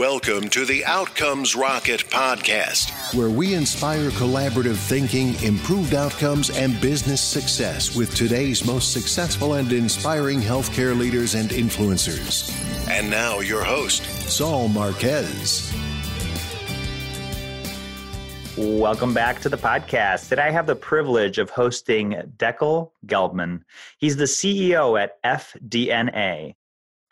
Welcome to the Outcomes Rocket podcast, where we inspire collaborative thinking, improved outcomes, and business success with today's most successful and inspiring healthcare leaders and influencers. And now, your host, Saul Marquez. Welcome back to the podcast. Today I have the privilege of hosting Dekel Gelbman. He's the CEO at FDNA.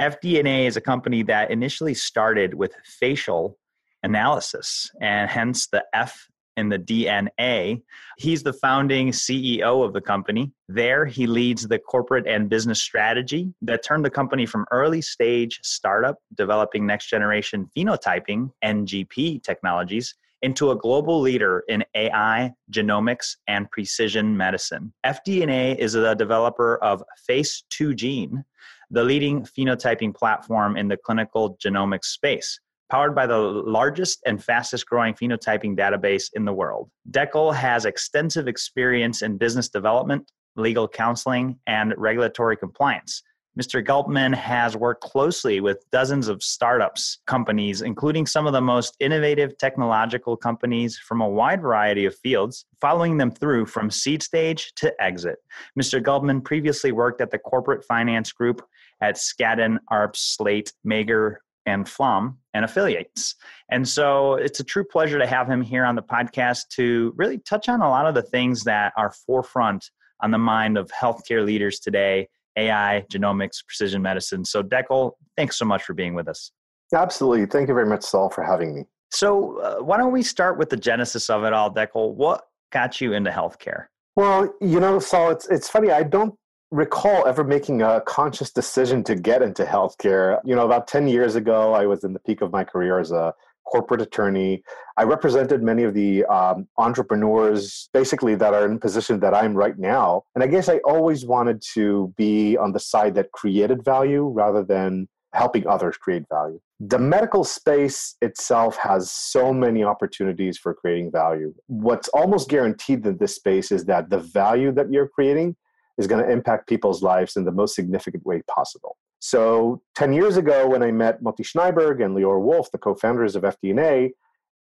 FDNA is a company that initially started with facial analysis and hence the F in the DNA. He's the founding CEO of the company. There, he leads the corporate and business strategy that turned the company from early stage startup developing next generation phenotyping NGP technologies into a global leader in AI, genomics, and precision medicine. FDNA is a developer of Face2Gene, the leading phenotyping platform in the clinical genomics space powered by the largest and fastest growing phenotyping database in the world. Dekel has extensive experience in business development, legal counseling, and regulatory compliance. Mr. Gelbman has worked closely with dozens of startups companies, including some of the most innovative technological companies from a wide variety of fields, following them through from seed stage to exit. Mr. Gelbman previously worked at the corporate finance group at Skadden, Arps, Slate, Meagher, and Flom and affiliates. And so it's a true pleasure to have him here on the podcast to really touch on a lot of the things that are forefront on the mind of healthcare leaders today AI, genomics, precision medicine. So, Dekel, thanks so much for being with us. Absolutely. Thank you very much, Saul, for having me. So, uh, why don't we start with the genesis of it all, Dekel? What got you into healthcare? Well, you know, Saul, it's it's funny. I don't recall ever making a conscious decision to get into healthcare. You know, about 10 years ago, I was in the peak of my career as a corporate attorney. I represented many of the um, entrepreneurs, basically, that are in position that I'm right now. And I guess I always wanted to be on the side that created value rather than helping others create value. The medical space itself has so many opportunities for creating value. What's almost guaranteed in this space is that the value that you're creating is going to impact people's lives in the most significant way possible. So 10 years ago, when I met Moti Shniberg and Lior Wolf, the co-founders of FDNA,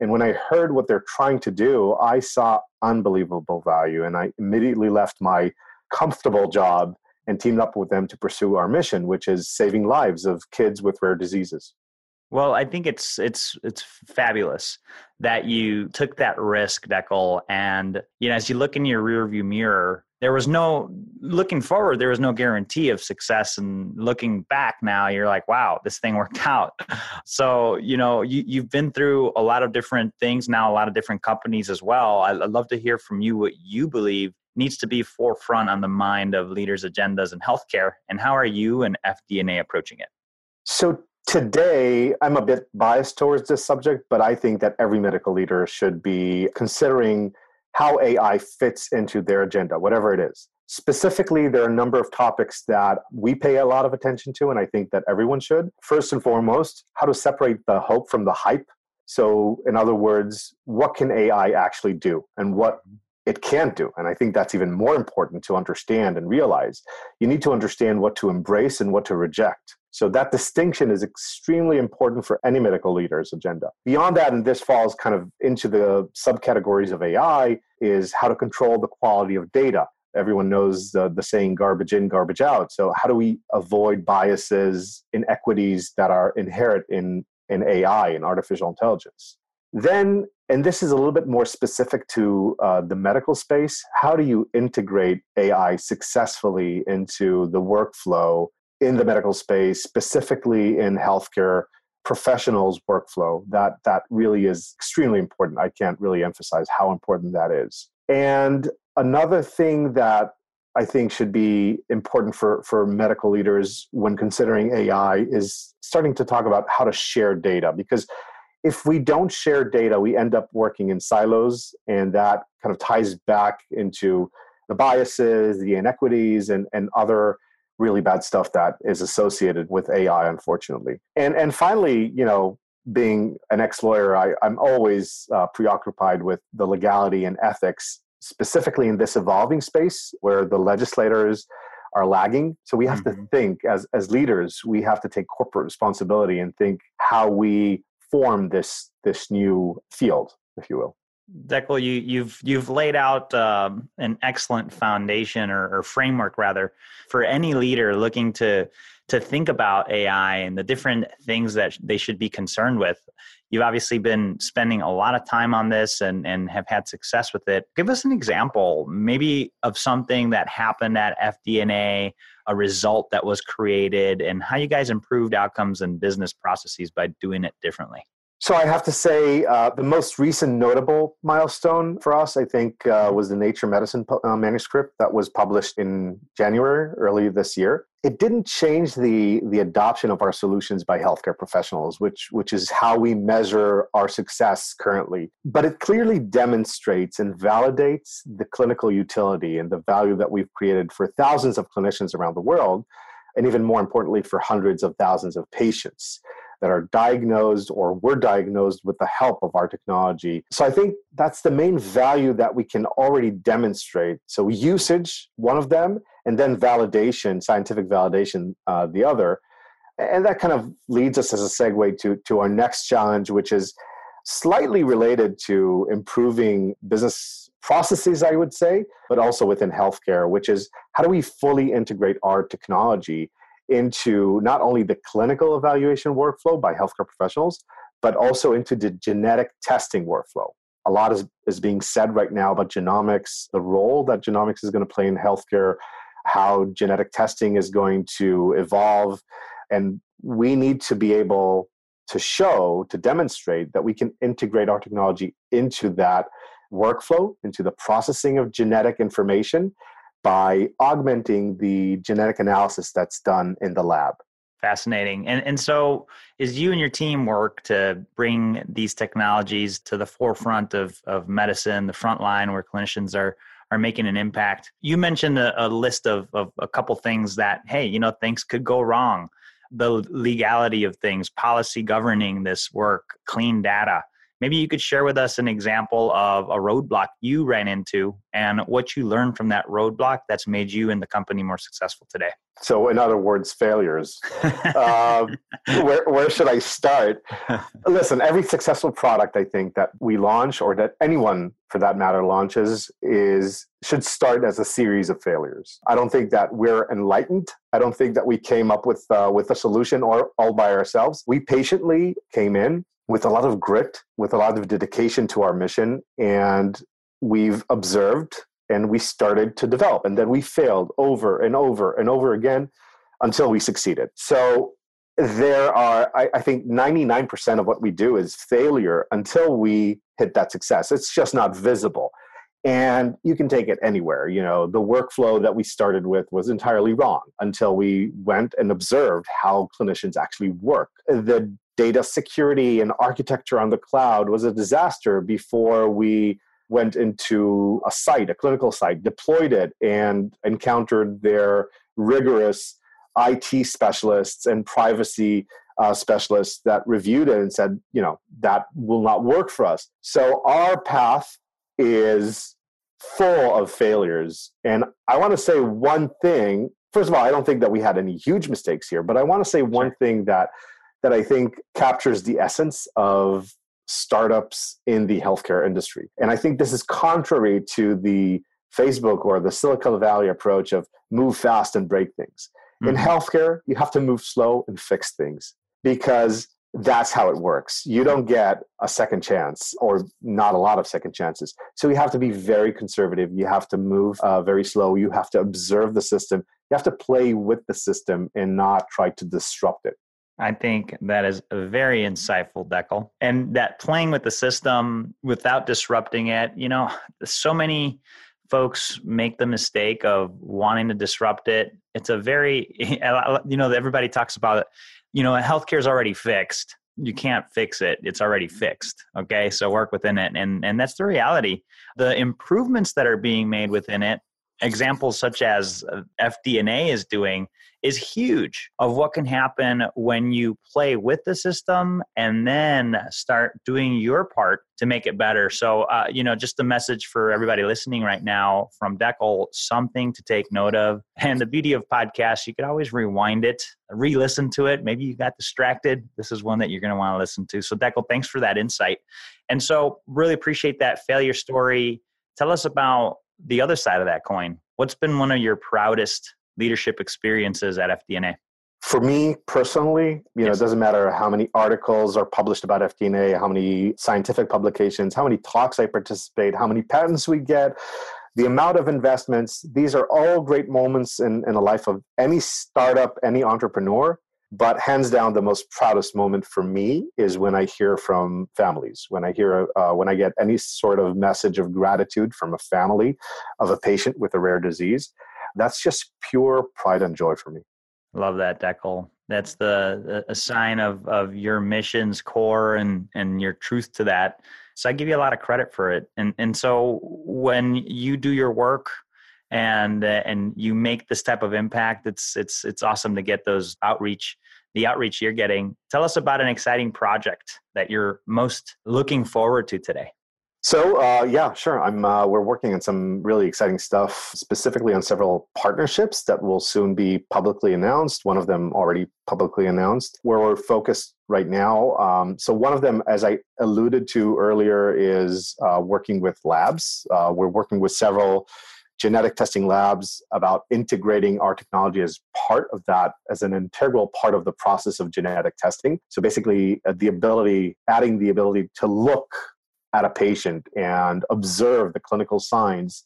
and when I heard what they're trying to do, I saw unbelievable value. And I immediately left my comfortable job and teamed up with them to pursue our mission, which is saving lives of kids with rare diseases. Well, I think it's it's it's fabulous that you took that risk, Dekel, and you know, as you look in your rearview mirror, there was no looking forward there was no guarantee of success and looking back now you're like wow this thing worked out. So you know you, you've been through a lot of different things now a lot of different companies as well. I'd love to hear from you what you believe needs to be forefront on the mind of leaders agendas in healthcare and how are you and fdna approaching it? So today i'm a bit biased towards this subject but i think that every medical leader should be considering how AI fits into their agenda, whatever it is. Specifically, there are a number of topics that we pay a lot of attention to, and I think that everyone should. First and foremost, how to separate the hope from the hype. So, in other words, what can AI actually do and what it can't do? And I think that's even more important to understand and realize. You need to understand what to embrace and what to reject. So that distinction is extremely important for any medical leader's agenda. Beyond that, and this falls kind of into the subcategories of AI, is how to control the quality of data. Everyone knows the, the saying garbage in, garbage out. So how do we avoid biases, inequities that are inherent in, in AI and artificial intelligence? Then, and this is a little bit more specific to uh, the medical space, how do you integrate AI successfully into the workflow in the medical space, specifically in healthcare professionals workflow. That that really is extremely important. I can't really emphasize how important that is. And another thing that I think should be important for, for medical leaders when considering AI is starting to talk about how to share data because if we don't share data, we end up working in silos, and that kind of ties back into the biases, the inequities, and, and other really bad stuff that is associated with AI, unfortunately. And and finally, you know, being an ex-lawyer, I, I'm always uh, preoccupied with the legality and ethics, specifically in this evolving space where the legislators are lagging. So we have mm-hmm. to think as as leaders, we have to take corporate responsibility and think how we inform this this new field, if you will. Dekel, you, you've you've laid out um, an excellent foundation or, or, framework, rather, for any leader looking to to think about AI and the different things that they should be concerned with. You've obviously been spending a lot of time on this and, and have had success with it. Give us an example, maybe of something that happened at FDNA, a result that was created, and how you guys improved outcomes and business processes by doing it differently. So I have to say, uh, the most recent notable milestone for us, I think, uh, was the Nature Medicine uh, manuscript that was published in January, early this year. It didn't change the the adoption of our solutions by healthcare professionals, which which is how we measure our success currently. But it clearly demonstrates and validates the clinical utility and the value that we've created for thousands of clinicians around the world, and even more importantly, for hundreds of thousands of patients that are diagnosed or were diagnosed with the help of our technology. So I think that's the main value that we can already demonstrate. So usage, one of them, and then validation, scientific validation, uh, the other. And that kind of leads us as a segue to, to our next challenge, which is slightly related to improving business processes, I would say, but also within healthcare, which is how do we fully integrate our technology into not only the clinical evaluation workflow by healthcare professionals, but also into the genetic testing workflow. A lot is, is being said right now about genomics, the role that genomics is going to play in healthcare, how genetic testing is going to evolve. And we need to be able to show, to demonstrate that we can integrate our technology into that workflow, into the processing of genetic information, by augmenting the genetic analysis that's done in the lab. Fascinating. And and so is you and your team work to bring these technologies to the forefront of, of medicine, the front line where clinicians are are making an impact. You mentioned a, a list of, of a couple things that, hey, you know, things could go wrong. The legality of things, policy governing this work, clean data. Maybe you could share with us an example of a roadblock you ran into and what you learned from that roadblock that's made you and the company more successful today. So, in other words, failures. um, where, where should I start? Listen, every successful product I think that we launch, or that anyone for that matter launches, is should start as a series of failures. I don't think that we're enlightened. I don't think that we came up with uh, with a solution or all by ourselves. We patiently came in with a lot of grit, with a lot of dedication to our mission. And we've observed and we started to develop. And then we failed over and over and over again until we succeeded. So there are, I, I think, 99% of what we do is failure until we hit that success. It's just not visible and you can take it anywhere you know the workflow that we started with was entirely wrong until we went and observed how clinicians actually work the data security and architecture on the cloud was a disaster before we went into a site, a clinical site, deployed it, and encountered their rigorous IT specialists and privacy uh, specialists that reviewed it and said, you know, that will not work for us. So our path is full of failures. And I want to say one thing. First of all, I don't think that we had any huge mistakes here, but I want to say one thing that that I think captures the essence of startups in the healthcare industry. And I think this is contrary to the Facebook or the Silicon Valley approach of move fast and break things. Mm-hmm. In healthcare, you have to move slow and fix things because that's how it works. You don't get a second chance or not a lot of second chances. So you have to be very conservative. You have to move uh, very slow. You have to observe the system. You have to play with the system and not try to disrupt it. I think that is a very insightful, Dekel. And that playing with the system without disrupting it, you know, so many folks make the mistake of wanting to disrupt it. It's a very, you know, everybody talks about it. You know, healthcare is already fixed. You can't fix it. It's already fixed. Okay. So work within it. And, and that's the reality. The improvements that are being made within it examples such as uh, FDNA is doing is huge of what can happen when you play with the system and then start doing your part to make it better. So, uh, you know, just a message for everybody listening right now from Dekel, something to take note of. And the beauty of podcasts, you could always rewind it, re listen to it. Maybe you got distracted. This is one that you're going to want to listen to. So, Dekel, thanks for that insight. And so, really appreciate that failure story. Tell us about the other side of that coin. What's been one of your proudest leadership experiences at FDNA? For me personally, you know, it doesn't matter how many articles are published about FDNA, how many scientific publications, how many talks I participate, how many patents we get, the amount of investments. These are all great moments in, in the life of any startup, any entrepreneur. But hands down, the most proudest moment for me is when I hear from families, when I hear, uh, when I get any sort of message of gratitude from a family of a patient with a rare disease that's just pure pride and joy for me. Love that, Dekel. That's the a sign of of your mission's core and and your truth to that. So I give you a lot of credit for it. And and so when you do your work and uh, and you make this type of impact, it's it's it's awesome to get those outreach the outreach you're getting. Tell us about an exciting project that you're most looking forward to today. So uh, yeah, sure. I'm. Uh, we're working on some really exciting stuff, specifically on several partnerships that will soon be publicly announced. One of them already publicly announced, where we're focused right now. Um, so one of them, as I alluded to earlier, is uh, working with labs. Uh, we're working with several genetic testing labs about integrating our technology as part of that, as an integral part of the process of genetic testing. So basically, uh, the ability, adding the ability to look at a patient and observe the clinical signs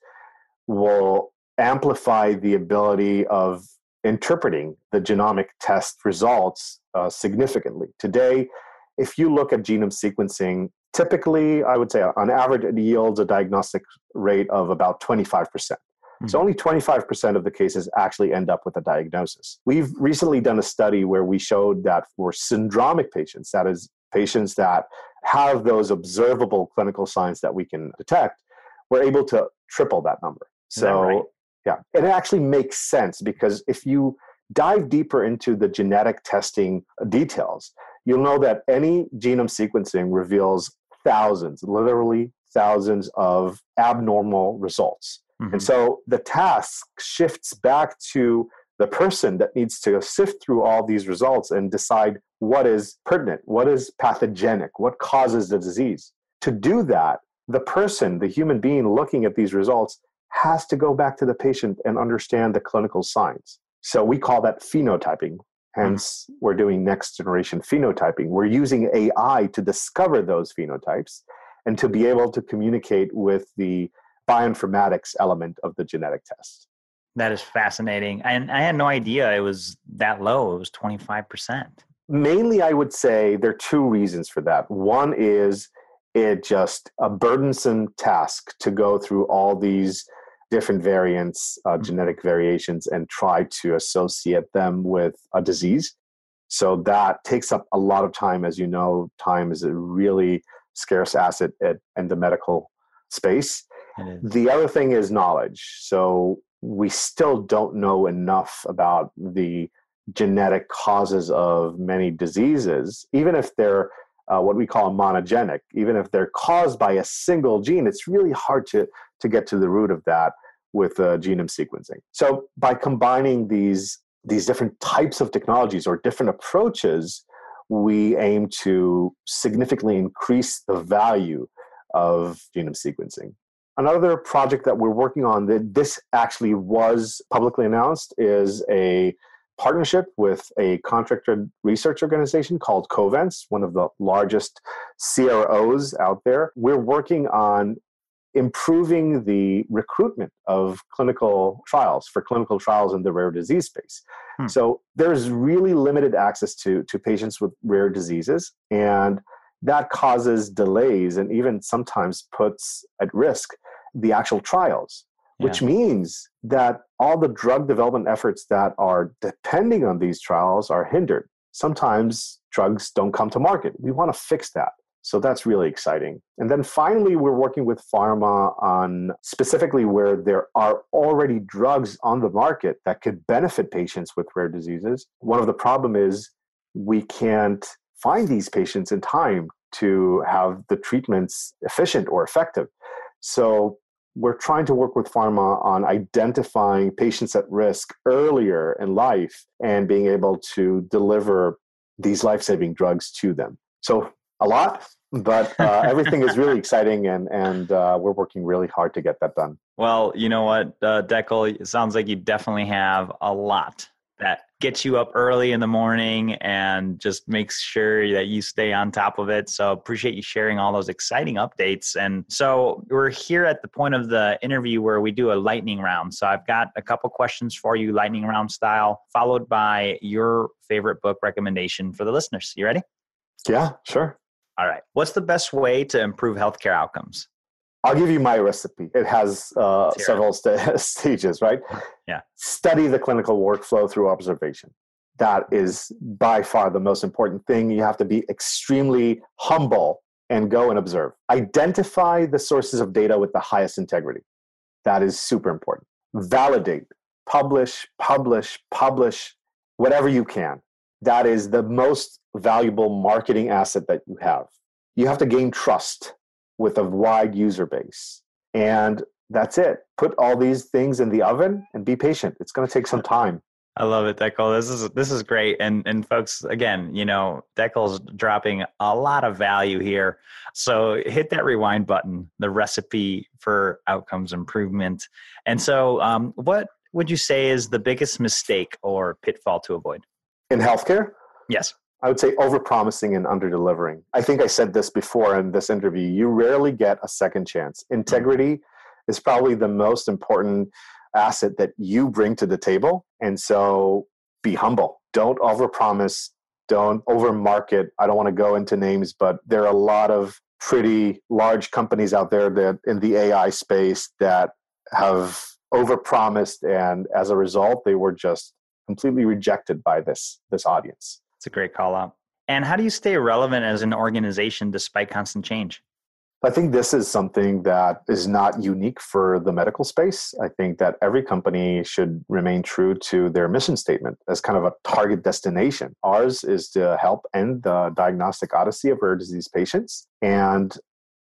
will amplify the ability of interpreting the genomic test results uh, significantly. Today, if you look at genome sequencing, typically, I would say on average, it yields a diagnostic rate of about 25%. Mm-hmm. So only 25% of the cases actually end up with a diagnosis. We've recently done a study where we showed that for syndromic patients, that is, patients that have those observable clinical signs that we can detect, we're able to triple that number. So, right? yeah, it actually makes sense because if you dive deeper into the genetic testing details, you'll know that any genome sequencing reveals thousands, literally thousands of abnormal results. Mm-hmm. And so the task shifts back to the person that needs to sift through all these results and decide what is pertinent, what is pathogenic, what causes the disease. To do that, the person, the human being looking at these results, has to go back to the patient and understand the clinical signs. So we call that phenotyping. Hence, we're doing next generation phenotyping. We're using AI to discover those phenotypes and to be able to communicate with the bioinformatics element of the genetic test. That is fascinating. And I had no idea it was that low. It was 25%. Mainly, I would say there are two reasons for that. One is it just a burdensome task to go through all these different variants, uh, mm-hmm. genetic variations, and try to associate them with a disease. So that takes up a lot of time. As you know, time is a really scarce asset in the medical space. The other thing is knowledge. So we still don't know enough about the genetic causes of many diseases, even if they're uh, what we call monogenic, even if they're caused by a single gene, it's really hard to, to get to the root of that with uh, genome sequencing. So by combining these these different types of technologies or different approaches, we aim to significantly increase the value of genome sequencing. Another project that we're working on that this actually was publicly announced is a partnership with a contracted research organization called Covance, one of the largest CROs out there. We're working on improving the recruitment of clinical trials for clinical trials in the rare disease space. Hmm. So there's really limited access to, to patients with rare diseases, and that causes delays and even sometimes puts at risk the actual trials, yeah. which means that all the drug development efforts that are depending on these trials are hindered. Sometimes drugs don't come to market. We want to fix that. So that's really exciting. And then finally, we're working with pharma on specifically where there are already drugs on the market that could benefit patients with rare diseases. One of the problem is we can't find these patients in time to have the treatments efficient or effective. So we're trying to work with pharma on identifying patients at risk earlier in life and being able to deliver these life-saving drugs to them. So a lot, but uh, everything is really exciting, and and uh, we're working really hard to get that done. Well, you know what, uh, Dekel, it sounds like you definitely have a lot that gets you up early in the morning and just makes sure that you stay on top of it. So appreciate you sharing all those exciting updates. And so we're here at the point of the interview where we do a lightning round. So I've got a couple questions for you, lightning round style, followed by your favorite book recommendation for the listeners. You ready? Yeah, sure. All right. What's the best way to improve healthcare outcomes? I'll give you my recipe. It has uh, several st- stages, right? Yeah. Study the clinical workflow through observation. That is by far the most important thing. You have to be extremely humble and go and observe. Identify the sources of data with the highest integrity. That is super important. Validate, publish, publish, publish, whatever you can. That is the most valuable marketing asset that you have. You have to gain trust with a wide user base. And that's it. Put all these things in the oven and be patient. It's going to take some time. I love it, Dekel. This is this is great. And and folks, again, you know, Dekel's dropping a lot of value here. So hit that rewind button, the recipe for outcomes improvement. And so um, what would you say is the biggest mistake or pitfall to avoid? In healthcare? Yes. I would say overpromising and underdelivering. I think I said this before in this interview. You rarely get a second chance. Mm-hmm. Integrity is probably the most important asset that you bring to the table. And so be humble. Don't overpromise. Don't overmarket. I don't want to go into names, but there are a lot of pretty large companies out there that in the AI space that have overpromised and as a result they were just completely rejected by this this audience. It's a great call out. And how do you stay relevant as an organization despite constant change? I think this is something that is not unique for the medical space. I think that every company should remain true to their mission statement as kind of a target destination. Ours is to help end the diagnostic odyssey of rare disease patients. And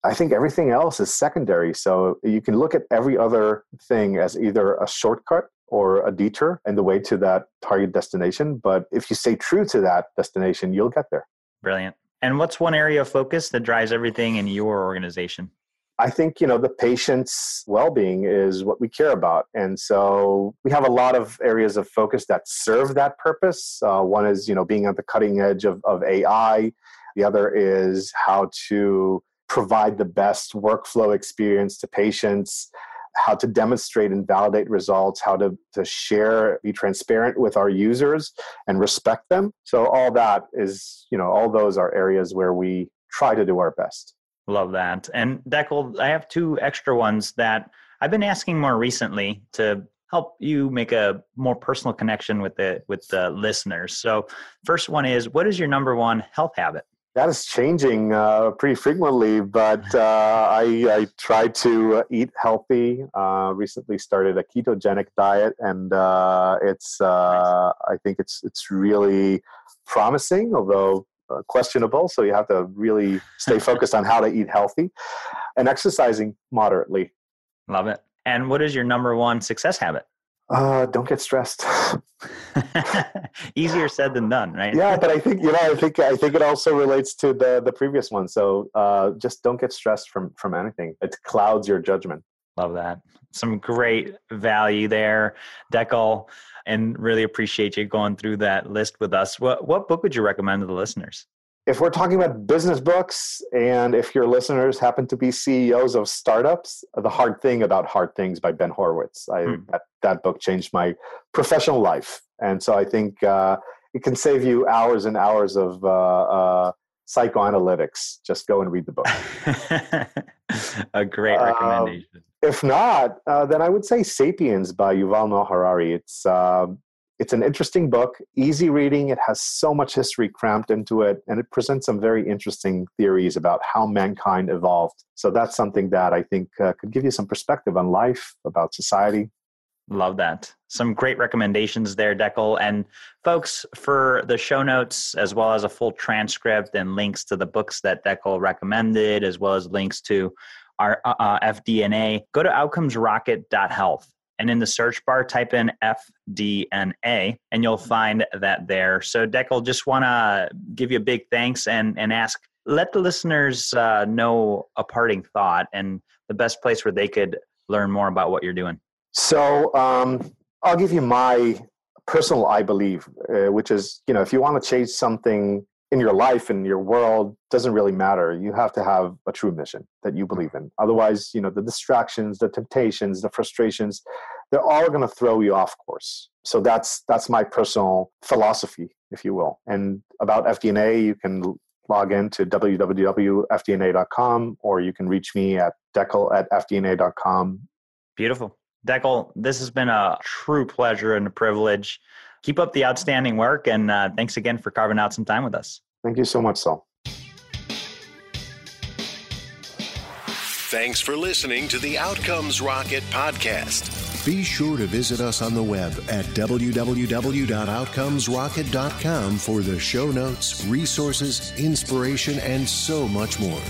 I think everything else is secondary. So you can look at every other thing as either a shortcut or a detour in the way to that target destination. But if you stay true to that destination, you'll get there. Brilliant. And what's one area of focus that drives everything in your organization? I think you know the patient's well-being is what we care about, and so we have a lot of areas of focus that serve that purpose. Uh, one is you know being at the cutting edge of, of AI. The other is how to provide the best workflow experience to patients how to demonstrate and validate results, how to, to share, be transparent with our users and respect them. So all that is, you know, all those are areas where we try to do our best. Love that. And Dekel, I have two extra ones that I've been asking more recently to help you make a more personal connection with the with the listeners. So first one is what is your number one health habit? That is changing uh, pretty frequently, but uh, I, I, try to eat healthy. Uh, recently started a ketogenic diet, and uh, it's uh, I think it's it's really promising, although uh, questionable. So you have to really stay focused on how to eat healthy and exercising moderately. Love it. And what is your number one success habit? Uh, don't get stressed. Easier said than done, right? yeah, but I think you know, I think I think it also relates to the the previous one. So uh, just don't get stressed from from anything. It clouds your judgment. Love that. Some great value there, Dekel, and really appreciate you going through that list with us. What what book would you recommend to the listeners? If we're talking about business books and if your listeners happen to be CEOs of startups, The Hard Thing About Hard Things by Ben Horowitz. I, mm. that, that book changed my professional life. And so I think uh, it can save you hours and hours of uh, uh, psychoanalytics. Just go and read the book. A great um, recommendation. if not, uh, then I would say Sapiens by Yuval Noah Harari. It's, um, It's an interesting book, easy reading. It has so much history cramped into it, and it presents some very interesting theories about how mankind evolved. So that's something that I think uh, could give you some perspective on life, about society. Love that. Some great recommendations there, Dekel. And folks, for the show notes, as well as a full transcript and links to the books that Dekel recommended, as well as links to our uh, uh FDNA, go to outcomesrocket.health. And in the search bar, type in FDNA and you'll find that there. So, Dekel, just want to give you a big thanks and, and ask let the listeners uh, know a parting thought and the best place where they could learn more about what you're doing. So, um, I'll give you my personal I believe, uh, which is, you know, if you want to change something in your life and your world doesn't really matter. You have to have a true mission that you mm-hmm. believe in. Otherwise you know the distractions the temptations the frustrations they're all going to throw you off course. So that's that's my personal philosophy if you will. And about fdna you can log in to www.fdna.com or you can reach me at dekel at fdna.com beautiful. Dekel this has been a true pleasure and a privilege keep up the outstanding work. And uh, thanks again for carving out some time with us. Thank you so much, Saul. Thanks for listening to the Outcomes Rocket podcast. Be sure to visit us on the web at www.outcomesrocket.com for the show notes, resources, inspiration, and so much more.